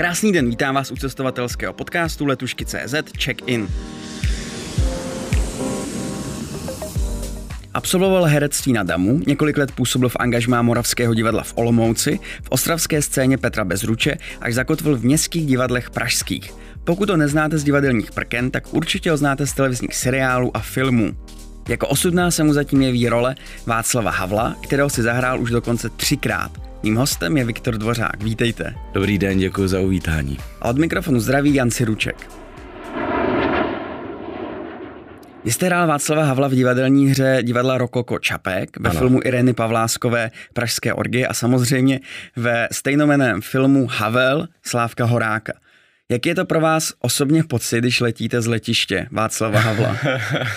Krásný den, vítám vás u cestovatelského podcastu Letušky.cz Check-in. Absolvoval herectví na Damu, několik let působil v angažmá Moravského divadla v Olomouci, v ostravské scéně Petra Bezruče, až zakotvil v městských divadlech pražských. Pokud to neznáte z divadelních prken, tak určitě ho znáte z televizních seriálů a filmů. Jako osudná se mu zatím jeví role Václava Havla, kterého si zahrál už dokonce třikrát. Mým hostem je Viktor Dvořák. Vítejte. Dobrý den, děkuji za uvítání. A od mikrofonu zdraví Jan Siruček. Vy jste hrál Václava Havla v divadelní hře divadla Rokoko Čapek, ve ano. filmu Ireny Pavláskové Pražské orgie a samozřejmě ve stejnomeném filmu Havel Slávka Horáka. Jak je to pro vás osobně pocit, když letíte z letiště Václava Havla?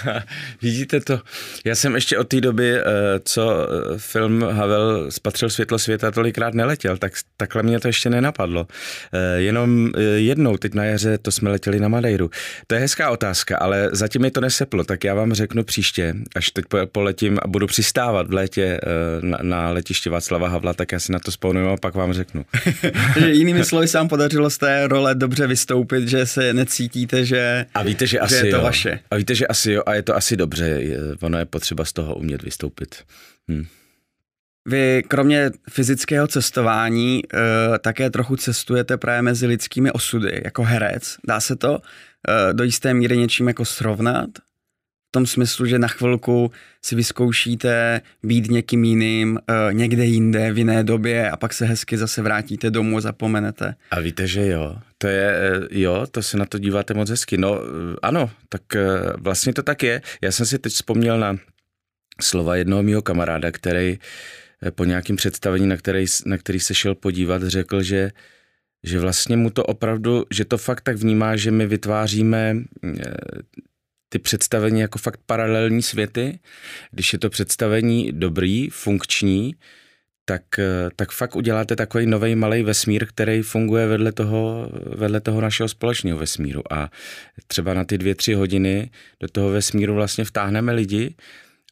Vidíte to? Já jsem ještě od té doby, eh, co eh, film Havel spatřil světlo světa, tolikrát neletěl, tak takhle mě to ještě nenapadlo. Eh, jenom jednou, teď na jaře, to jsme letěli na Madeiru. To je hezká otázka, ale zatím mi to neseplo, tak já vám řeknu příště, až teď poletím a budu přistávat v létě na, na letiště Václava Havla, tak já si na to spomenu a pak vám řeknu. Jinými slovy, sám podařilo z té role dobře dobře vystoupit, že se necítíte, že, a víte, že, že asi je to jo. vaše. A víte, že asi jo a je to asi dobře. Ono je potřeba z toho umět vystoupit. Hm. Vy kromě fyzického cestování uh, také trochu cestujete právě mezi lidskými osudy jako herec. Dá se to uh, do jisté míry něčím jako srovnat? Tom smyslu, že na chvilku si vyzkoušíte být někým jiným, uh, někde jinde, v jiné době a pak se hezky zase vrátíte domů a zapomenete. A víte, že jo, to je, eh, jo, to se na to díváte moc hezky. No eh, ano, tak vlastně to tak je. Já jsem si teď vzpomněl na slova jednoho mého kamaráda, který po nějakém představení, na který, na který se šel podívat, řekl, že že vlastně mu to opravdu, že to fakt tak vnímá, že my vytváříme ty představení jako fakt paralelní světy. Když je to představení dobrý, funkční, tak, tak fakt uděláte takový nový malý vesmír, který funguje vedle toho, vedle toho našeho společného vesmíru. A třeba na ty dvě, tři hodiny do toho vesmíru vlastně vtáhneme lidi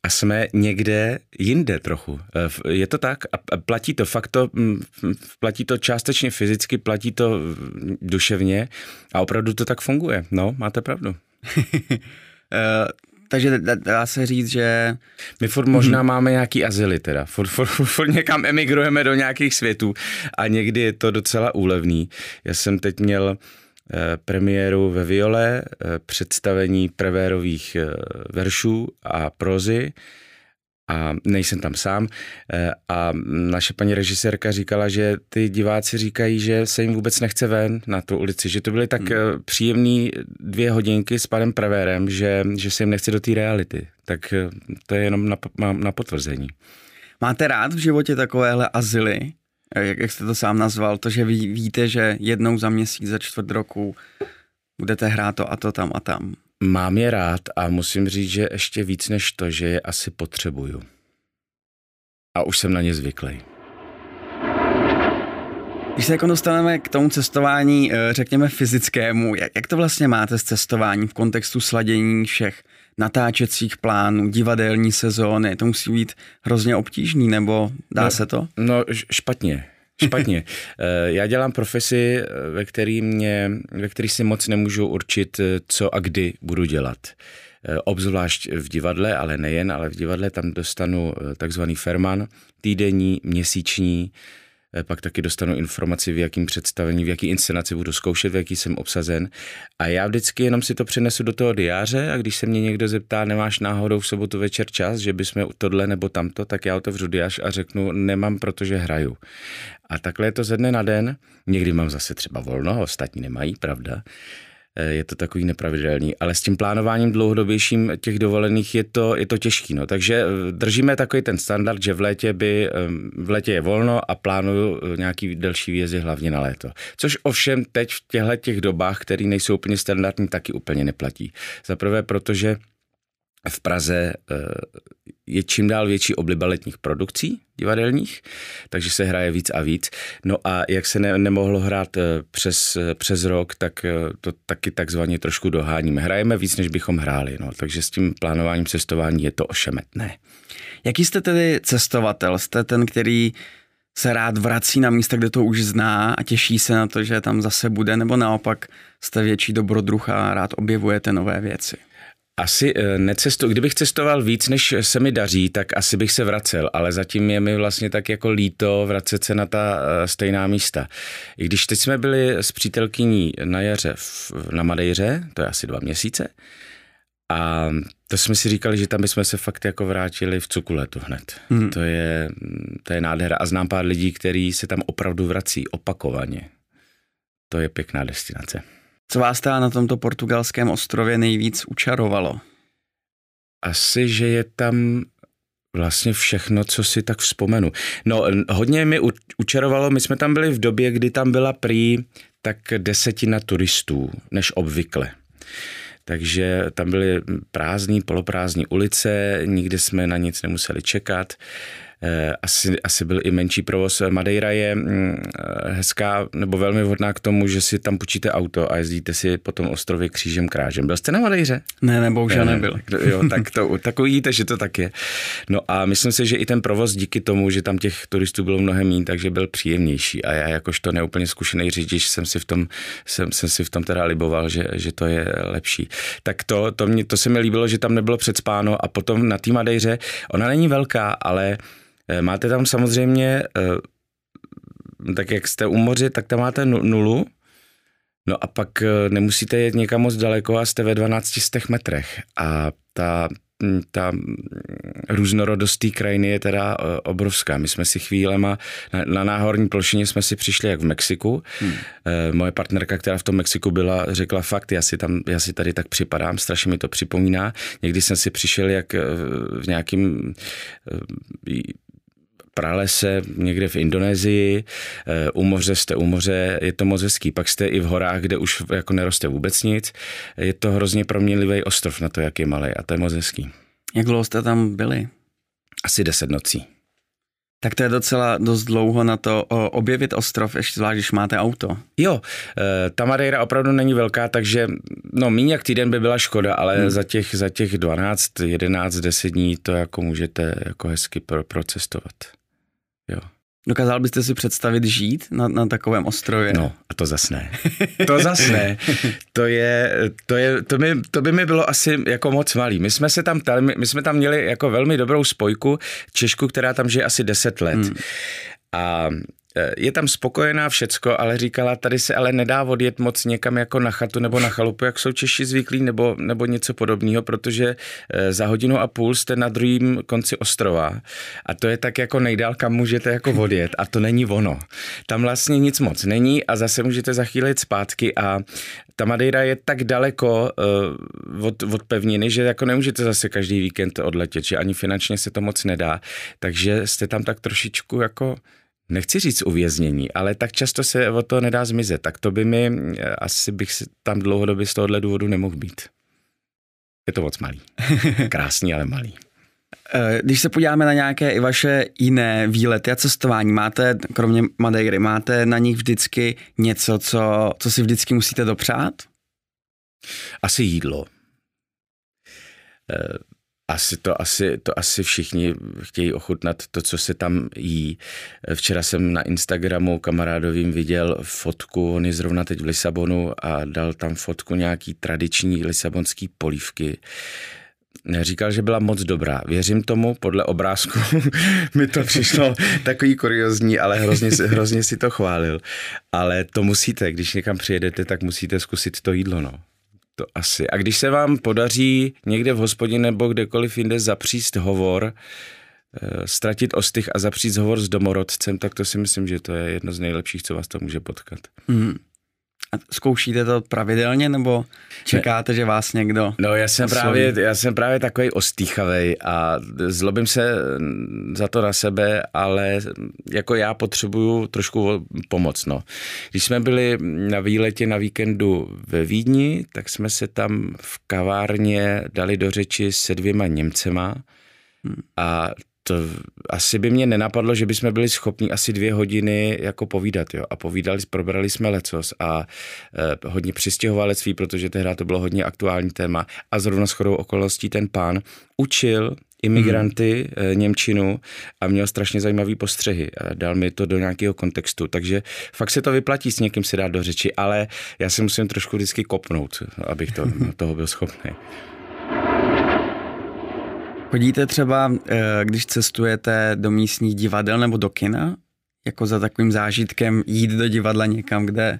a jsme někde jinde trochu. Je to tak a platí to, fakt to, platí to částečně fyzicky, platí to duševně a opravdu to tak funguje. No, máte pravdu. Uh, takže dá se říct, že... My furt možná hmm. máme nějaký azyly teda. Furt, furt, furt někam emigrujeme do nějakých světů a někdy je to docela úlevný. Já jsem teď měl eh, premiéru ve Viole, eh, představení prevérových veršů a prozy a nejsem tam sám. Eh, a naše paní režisérka říkala, že ty diváci říkají, že se jim vůbec nechce ven na tu ulici, že to byly tak hmm. Eh, příjemné dvě hodinky s panem Prevérem, že, že se jim nechce do té reality. Tak eh, to je jenom na, na potvrzení. Máte rád v životě takovéhle azyly? Jak, jak jste to sám nazval? To, že vy víte, že jednou za měsíc, za čtvrt roku budete hrát to a to tam a tam. Mám je rád a musím říct, že ještě víc než to, že je asi potřebuju. A už jsem na ně zvyklý. Když se jako dostaneme k tomu cestování, eh, řekněme fyzickému, jak, jak to vlastně máte s cestováním v kontextu sladění všech natáčecích plánů, divadelní sezóny? To musí být hrozně obtížný, nebo dá no, se to? No špatně. Špatně. Eh, já dělám profesi, eh, ve který, mě, ve který si moc nemůžu určit, eh, co a kdy budu dělat. Obzvlášť v divadle, ale nejen, ale v divadle tam dostanu takzvaný ferman, týdenní, měsíční, pak taky dostanu informaci, v jakým představení, v jaký inscenaci budu zkoušet, v jaký jsem obsazen. A já vždycky jenom si to přinesu do toho diáře a když se mě někdo zeptá, nemáš náhodou v sobotu večer čas, že bychom tohle nebo tamto, tak já otevřu diář a řeknu, nemám, protože hraju. A takhle je to ze dne na den. Někdy mám zase třeba volno, ostatní nemají, pravda. Eh, je to takový nepravidelný, ale s tím plánováním dlouhodobějším těch dovolených je to, je to těžký. No. Takže eh, držíme takový ten standard, že v létě, by, v létě je volno a plánuju eh, nějaký delší výjezdy hlavně na léto. Což ovšem teď v těchto těch dobách, které nejsou úplně standardní, taky úplně neplatí. Za prvé, protože v Praze je čím dál větší obliba letních produkcí divadelních, takže se hraje víc a víc. No a jak se ne, nemohlo hrát eh, přes, eh, přes rok, tak eh, to taky takzvaně trošku doháníme. Hrajeme víc, než bychom hráli, no, takže s tím plánováním cestování je to ošemetné. Jaký jste tedy cestovatel? Jste ten, který se rád vrací na místa, kde to už zná a těší se na to, že tam zase bude, nebo naopak jste větší dobrodruh a rád objevujete nové věci? Asi eh, necestu, kdybych cestoval víc, než se mi daří, tak asi bych se vracel, ale zatím je mi vlastně tak jako líto vracet se na ta eh, stejná místa. I když teď jsme byli s přítelkyní na jaře v, na Madejře, to je asi dva měsíce, a to jsme si říkali, že tam bychom se fakt jako vrátili v cukuletu hned. Hmm. To, je, to je nádhera a znám pár lidí, kteří se tam opravdu vrací opakovaně. To je pěkná destinace. Co vás teda na tomto portugalském ostrově nejvíc učarovalo? Asi, že je tam vlastně všechno, co si tak vzpomenu. No, hodně mi učarovalo, my jsme tam byli v době, kdy tam byla prý tak desetina turistů, než obvykle. Takže tam byly prázdní, poloprázdní ulice, nikde jsme na nic nemuseli čekat. Asi, asi byl i menší provoz. Madeira je mm, eh, hezká nebo velmi vhodná k tomu, že si tam počíte auto a jezdíte si po tom ostrově křížem krážem. Byl jste na Madejře? Ne, ne, bohužel ne, nebyl. Jo, tak, to, tak uvidíte, že to tak je. No a myslím si, že i ten provoz díky tomu, že tam těch turistů bylo mnohem méně, takže byl příjemnější. A já jakožto neúplně zkušený řidič jsem si v tom, jsem, jsem si v tom teda liboval, že, že to je lepší. Tak to, to, mě, to se mi líbilo, že tam nebylo předspáno a potom na té Madejře, ona není velká, ale Eh, máte tam samozřejmě, eh, tak jak jste u moře, tak tam máte nulu, no a pak eh, nemusíte jet někam moc daleko a jste ve 12 metrech. A ta Mm, ta mm, různorodost té krajiny je teda obrovská. My jsme si chvílema, na, na náhorní plošině jsme si přišli jak v Mexiku. Hmm. Moje partnerka, která v tom Mexiku byla, řekla fakt, já si, tam, já si tady tak připadám, strašně mi to připomíná. Někdy jsem si přišel jak v nějakým pralese někde v Indonésii, eh, u moře jste u moře, je to moc hezký. Pak jste i v horách, kde už jako neroste vůbec nic. Je to hrozně proměnlivý ostrov na to, jak je malý a to je moc hezký. Jak dlouho jste tam byli? Asi deset nocí. Tak to je docela dost dlouho na to objevit ostrov, ještě zvlášť, když máte auto. Jo, eh, ta Madeira opravdu není velká, takže no méně jak týden by byla škoda, ale hmm. za, těch, za těch 12, 11, 10 dní to jako můžete jako hezky pro, procestovat. Jo. Dokázal byste si představit žít na, na takovém ostrově? No, a to zas ne. To zas ne. To, je, to, je, to, mi, to by mi bylo asi jako moc malý. My jsme se tam, my, my jsme tam měli jako velmi dobrou spojku, Češku, která tam žije asi 10 let. Hmm. A je tam spokojená všecko, ale říkala, tady se ale nedá odjet moc někam jako na chatu nebo na chalupu, jak jsou Češi zvyklí, nebo, nebo něco podobného, protože eh, za hodinu a půl jste na druhém konci ostrova a to je tak jako nejdál, kam můžete jako odjet a to není ono. Tam vlastně nic moc není a zase můžete za chvíli zpátky a ta Madeira je tak daleko uh, od, od pevniny, že jako nemůžete zase každý víkend odletět, že ani finančně se to moc nedá, takže jste tam tak trošičku jako nechci říct uvěznění, ale tak často se o to nedá zmizet. Tak to by mi, eh, asi bych tam dlouhodobě z tohohle důvodu nemohl být. Je to moc malý. Krásný, ale malý. Eh, když se podíváme na nějaké i vaše jiné výlety a cestování, máte, kromě Madeiry, máte na nich vždycky něco, co, co si vždycky musíte dopřát? Asi jídlo. Asi to, asi to asi všichni chtějí ochutnat to, co se tam jí. Včera jsem na Instagramu kamarádovým viděl fotku, on je zrovna teď v Lisabonu a dal tam fotku nějaký tradiční lisabonský polívky. Říkal, že byla moc dobrá. Věřím tomu, podle obrázku mi to přišlo takový kuriozní, ale hrozně, hrozně si to chválil. Ale to musíte, když někam přijedete, tak musíte zkusit to jídlo, no. To asi. A když se vám podaří někde v hospodě nebo kdekoliv jinde zapříst hovor, eh, ztratit ostych a zapříst hovor s domorodcem, tak to si myslím, že to je jedno z nejlepších, co vás to může potkat. Mm. A zkoušíte to pravidelně, nebo čekáte, že vás někdo No já jsem, právě, já jsem právě takový ostýchavej a zlobím se za to na sebe, ale jako já potřebuju trošku pomoc. No. Když jsme byli na výletě na víkendu ve Vídni, tak jsme se tam v kavárně dali do řeči se dvěma Němcema hmm. a to asi by mě nenapadlo, že bychom byli schopni asi dvě hodiny jako povídat, jo. A povídali, probrali jsme lecos a eh, hodně přistěhovalectví, protože tehdy to bylo hodně aktuální téma. A zrovna s chodou okolností ten pán učil imigranty, hmm. Němčinu a měl strašně zajímavý postřehy. A dal mi to do nějakého kontextu, takže fakt se to vyplatí s někým si dát do řeči, ale já se musím trošku vždycky kopnout, abych to, toho byl schopný. Chodíte třeba, eh, když cestujete do místních divadel nebo do kina, jako za takovým zážitkem jít do divadla někam, kde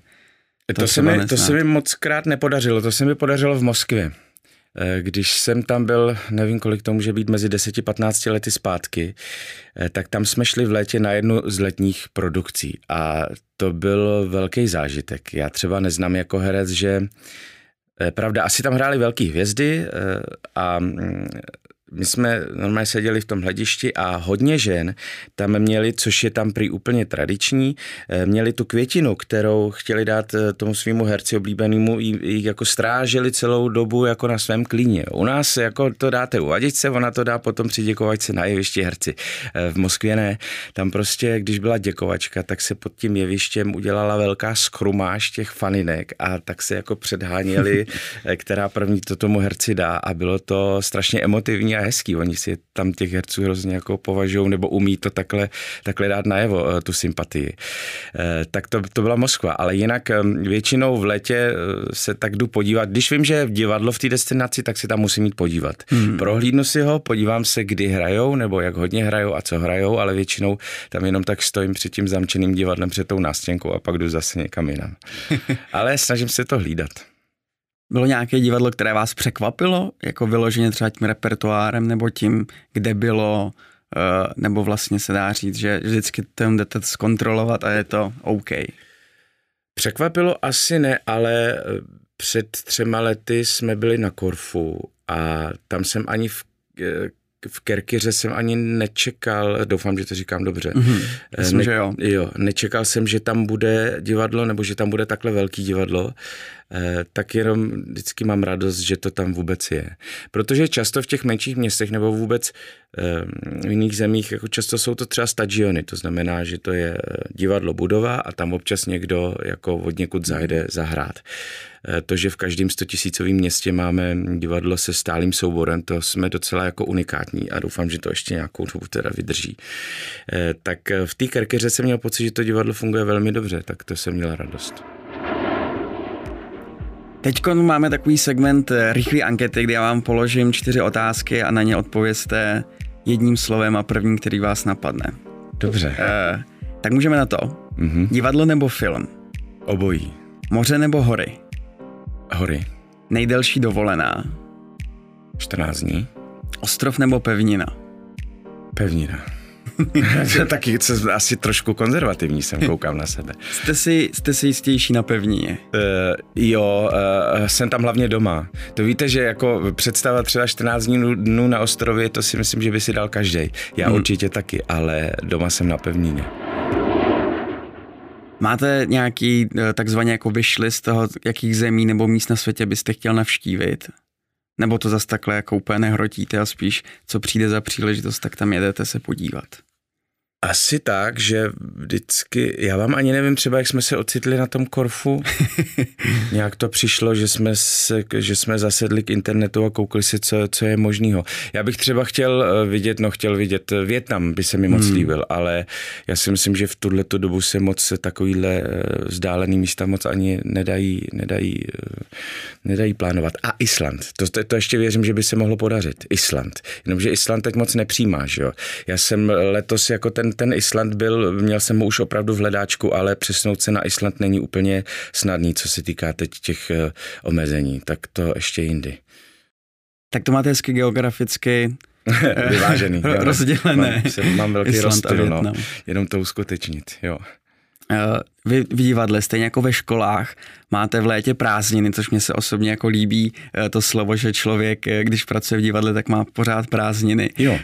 to, to, se, mi, to se mi moc krát nepodařilo, to se mi podařilo v Moskvě. Eh, když jsem tam byl, nevím kolik to může být, mezi 10-15 lety zpátky, eh, tak tam jsme šli v létě na jednu z letních produkcí a to byl velký zážitek. Já třeba neznám jako herec, že Pravda, asi tam hráli velké hvězdy a mm, my jsme normálně seděli v tom hledišti a hodně žen tam měli, což je tam prý úplně tradiční, eh, měli tu květinu, kterou chtěli dát eh, tomu svýmu herci oblíbenému, ji jako stráželi celou dobu jako na svém klíně. U nás jako to dáte u vadičce, ona to dá potom při děkovačce na jevišti herci. Eh, v Moskvě ne. Tam prostě, když byla děkovačka, tak se pod tím jevištěm udělala velká skrumáž těch faninek a tak se jako předháněli, která první to tomu herci dá a bylo to strašně emotivní hezký. Oni si tam těch herců hrozně jako považují nebo umí to takhle, takhle dát najevo, eh, tu sympatii. Eh, tak to, to byla Moskva, ale jinak eh, většinou v létě se tak jdu podívat. Když vím, že je divadlo v té destinaci, tak si tam musím jít podívat. Hmm. Prohlídnu si ho, podívám se, kdy hrajou, nebo jak hodně hrajou a co hrajou, ale většinou tam jenom tak stojím před tím zamčeným divadlem, před tou nástěnkou a pak jdu zase někam jinam. ale snažím se to hlídat. Bylo nějaké divadlo, které vás překvapilo, jako vyloženě třeba tím repertoárem nebo tím, kde bylo, eh, nebo vlastně se dá říct, že vždycky tam jdete zkontrolovat a je to OK? Překvapilo asi ne, ale eh, před třema lety jsme byli na Korfu a tam jsem ani v eh, v Kerkyře jsem ani nečekal, doufám, že to říkám dobře. Mm-hmm. Myslím, ne, že jo. jo. Nečekal jsem, že tam bude divadlo, nebo že tam bude takhle velký divadlo. Eh, tak jenom vždycky mám radost, že to tam vůbec je. Protože často v těch menších městech nebo vůbec eh, v jiných zemích, jako často jsou to třeba stadiony, to znamená, že to je divadlo budova a tam občas někdo jako od někud zajde zahrát. To, že v každém stotisícovém městě máme divadlo se stálým souborem, to jsme docela jako unikátní a doufám, že to ještě nějakou dobu teda vydrží. Tak v té Kerkeře jsem měl pocit, že to divadlo funguje velmi dobře, tak to jsem měl radost. Teď máme takový segment eh, rychlé ankety, kde já vám položím čtyři otázky a na ně odpověste jedním slovem a prvním, který vás napadne. Dobře. Uh, tak můžeme na to. Mm-hmm. Divadlo nebo film? Obojí. Moře nebo hory? Hory. Nejdelší dovolená? 14 dní. Ostrov nebo pevnina? Pevnina. taky jsem asi trošku konzervativní, jsem koukám na sebe. Jste si, jste si jistější na pevnině? Uh, jo, uh, jsem tam hlavně doma. To víte, že jako představa třeba 14 dní dnů na ostrově, to si myslím, že by si dal každý. Já hmm. určitě taky, ale doma jsem na pevnině. Máte nějaký eh, takzvaně jako wishlist toho, jakých zemí nebo míst na světě byste chtěl navštívit? Nebo to zase takhle jako úplně nehrotíte a spíš, co přijde za příležitost, tak tam jedete se podívat? Asi tak, že vždycky, já vám ani nevím třeba, jak jsme se ocitli na tom Korfu. Nějak to přišlo, že jsme, se, že jsme zasedli k internetu a koukli si, co, co je možného. Já bych třeba chtěl eh, vidět, no chtěl vidět eh, Větnam, by se mi moc hmm. líbil, ale já si myslím, že v tuhle dobu se moc takovýhle eh, vzdálený místa moc ani nedají, nedají, nedají plánovat. A Island, to, to, to ještě věřím, že by se mohlo podařit. Island. Jenomže Island teď moc nepřijímá, že jo. Já jsem letos jako ten ten, Island byl, měl jsem ho už opravdu v hledáčku, ale přesnout se na Island není úplně snadný, co se týká teď těch uh, omezení, tak to ještě jindy. Tak to máte hezky geograficky Vyvážený. rozdělené. Mám, mám velký rozstyl, no. jenom to uskutečnit, jo. Eh, vy v divadle, stejně jako ve školách, máte v létě prázdniny, což mě se osobně jako líbí eh, to slovo, že člověk, eh, když pracuje v divadle, tak má pořád prázdniny. Jo.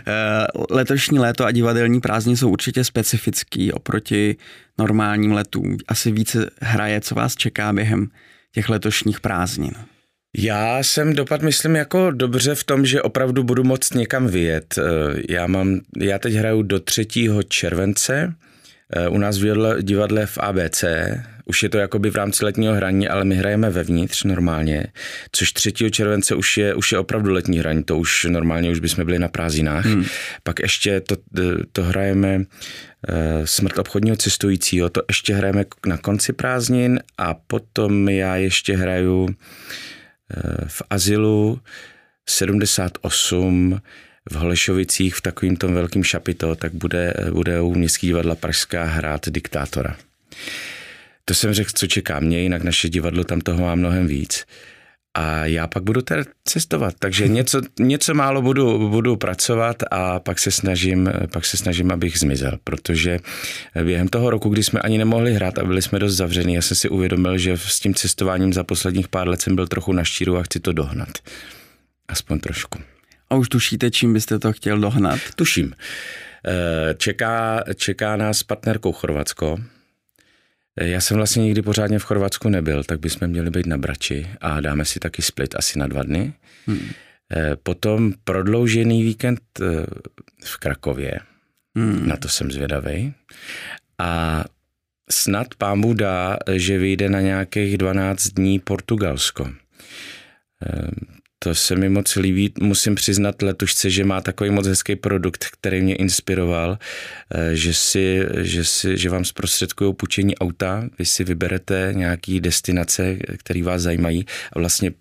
Letošní léto a divadelní prázdniny jsou určitě specifický oproti normálním letům. Asi více hraje, co vás čeká během těch letošních prázdnin. Já jsem dopad, myslím, jako dobře v tom, že opravdu budu moct někam vyjet. Já, mám, já teď hraju do 3. července, u nás v divadle v ABC už je to jakoby v rámci letního hraní, ale my hrajeme vevnitř normálně, což 3. července už je, už je opravdu letní hraní, to už normálně už bychom byli na prázdninách. Hmm. Pak ještě to, to hrajeme eh, Smrt obchodního cestujícího, to ještě hrajeme na konci prázdnin a potom já ještě hraju eh, v Azilu 78 v Holešovicích v takovým tom velkým šapito, tak bude, bude u Městský divadla Pražská hrát diktátora. To jsem řekl, co čeká mě, jinak naše divadlo tam toho má mnohem víc. A já pak budu teda cestovat, takže něco, něco málo budu, budu pracovat a pak se, snažím, pak se snažím, abych zmizel, protože během toho roku, kdy jsme ani nemohli hrát a byli jsme dost zavřený, já jsem si uvědomil, že s tím cestováním za posledních pár let jsem byl trochu na štíru a chci to dohnat. Aspoň trošku. A už tušíte, čím byste to chtěl dohnat? Tuším. Eh, čeká, čeká nás partnerkou Chorvatsko. Eh, já jsem vlastně nikdy pořádně v Chorvatsku nebyl, tak bychom měli být na Brači a dáme si taky split asi na dva dny. Hmm. Eh, potom prodloužený víkend v Krakově. Hmm. Na to jsem zvědavý. A snad pán dá, že vyjde na nějakých 12 dní Portugalsko. To se mi moc líbí. Musím přiznat letušce, že má takový moc hezký produkt, který mě inspiroval, eh, že, si, že, si, že vám zprostředkují půjčení auta, vy si vyberete nějaký destinace, které vás zajímají a vlastně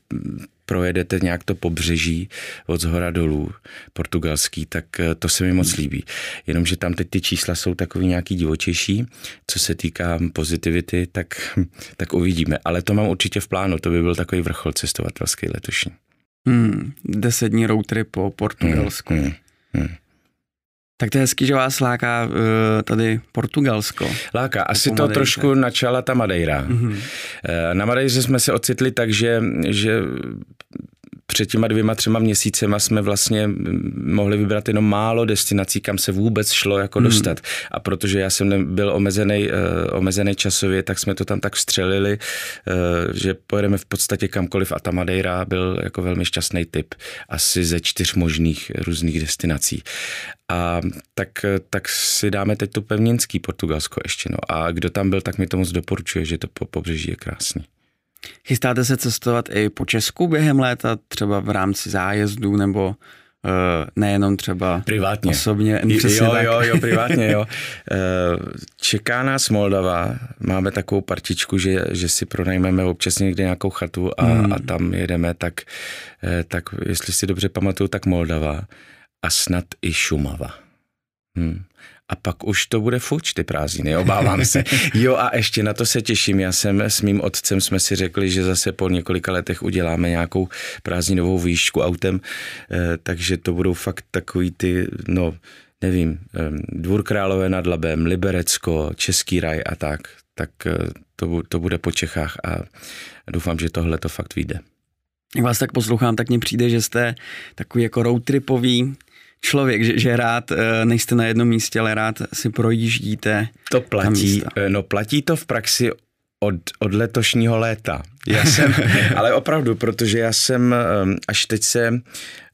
projedete nějak to pobřeží od zhora dolů, portugalský, tak eh, to se mi moc líbí. Jenomže tam teď ty čísla jsou takový nějaký divočejší, co se týká pozitivity, tak, tak uvidíme. Ale to mám určitě v plánu, to by byl takový vrchol cestovatelský letošní. Hmm, deset dní road trip po Portugalsku. Hmm, hmm, hmm. Tak to je hezký, že vás láká uh, tady Portugalsko. Láká. Asi to trošku načala ta Madeira. Mm-hmm. Na Madeiře jsme se ocitli tak, že, že před těma dvěma, třema měsícema jsme vlastně mohli vybrat jenom málo destinací, kam se vůbec šlo jako hmm. dostat. A protože já jsem byl omezený, uh, omezený časově, tak jsme to tam tak vstřelili, uh, že pojedeme v podstatě kamkoliv a ta Madeira byl jako velmi šťastný typ. Asi ze čtyř možných různých destinací. A tak, tak si dáme teď to pevninský Portugalsko ještě. No. A kdo tam byl, tak mi to moc doporučuje, že to po pobřeží je krásný. Chystáte se cestovat i po Česku během léta, třeba v rámci zájezdů nebo Uh, nejenom třeba privátně. osobně. Jo, tak. jo, jo, privátně, jo. Uh, čeká nás Moldava, máme takovou partičku, že, že si pronajmeme občas někde nějakou chatu a, hmm. a tam jedeme, tak, uh, tak jestli si dobře pamatuju, tak Moldava a snad i Šumava. Hmm a pak už to bude fuč ty prázdniny, obávám se. Jo a ještě na to se těším, já jsem s mým otcem jsme si řekli, že zase po několika letech uděláme nějakou prázdninovou výšku autem, eh, takže to budou fakt takový ty, no nevím, eh, Dvůr Králové nad Labem, Liberecko, Český raj a tak, tak eh, to, to bude po Čechách a doufám, že tohle to fakt vyjde. Jak vás tak poslouchám, tak mně přijde, že jste takový jako roadtripový člověk, že, že rád eh, nejste na jednom místě, ale rád si projíždíte. To platí, eh, no platí to v praxi od, od letošního léta. Já jsem, ale opravdu, protože já jsem, až teď se,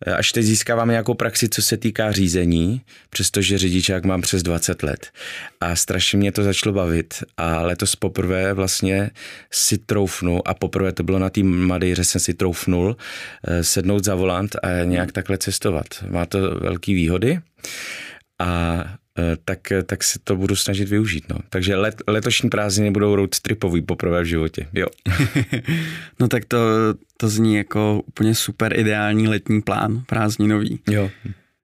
eh, až teď získávám nějakou praxi, co se týká řízení, přestože řidičák mám přes 20 let. A strašně mě to začalo bavit a letos poprvé vlastně si troufnu a poprvé to bylo na té Madejře jsem si troufnul eh, sednout za volant a nějak takhle cestovat. Má to velké výhody a tak, tak se to budu snažit využít. No. Takže let, letošní prázdniny budou road tripový poprvé v životě. Jo. no tak to, to zní jako úplně super ideální letní plán prázdninový. Jo.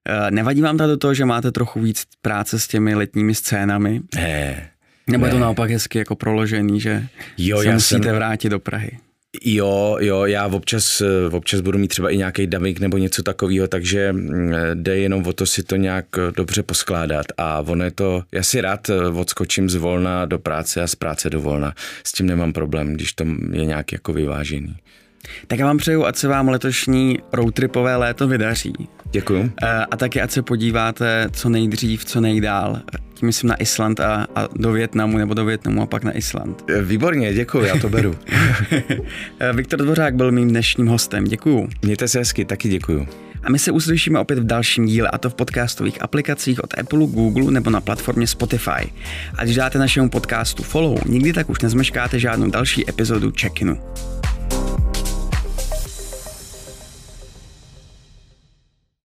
Eh, nevadí vám to do toho, že máte trochu víc práce s těmi letními scénami? Ne. Nebo ne. je to naopak hezky jako proložený, že jo, se já musíte jsem... vrátit do Prahy? Jo, jo, já občas, občas budu mít třeba i nějaký damik nebo něco takového, takže mm, jde jenom o to si to nějak dobře poskládat a ono je to, já si rád odskočím z volna do práce a z práce do volna, s tím nemám problém, když to je nějak jako vyvážený. Tak já vám přeju, ať se vám letošní roadtripové léto vydaří. Děkuju. Eh, a taky, ať se podíváte co nejdřív, co nejdál. Tím myslím na Island a, a do Větnamu, nebo do Větnamu a pak na Island. Eh, výborně, děkuji, já to beru. Eh, Viktor Dvořák byl mým dnešním hostem, děkuju. Mějte se hezky, taky děkuju. A my se uslyšíme opět v dalším díle, a to v podcastových aplikacích od Apple, Google nebo na platformě Spotify. A když dáte našemu podcastu follow, nikdy tak už nezmeškáte žádnou další epizodu check-inu.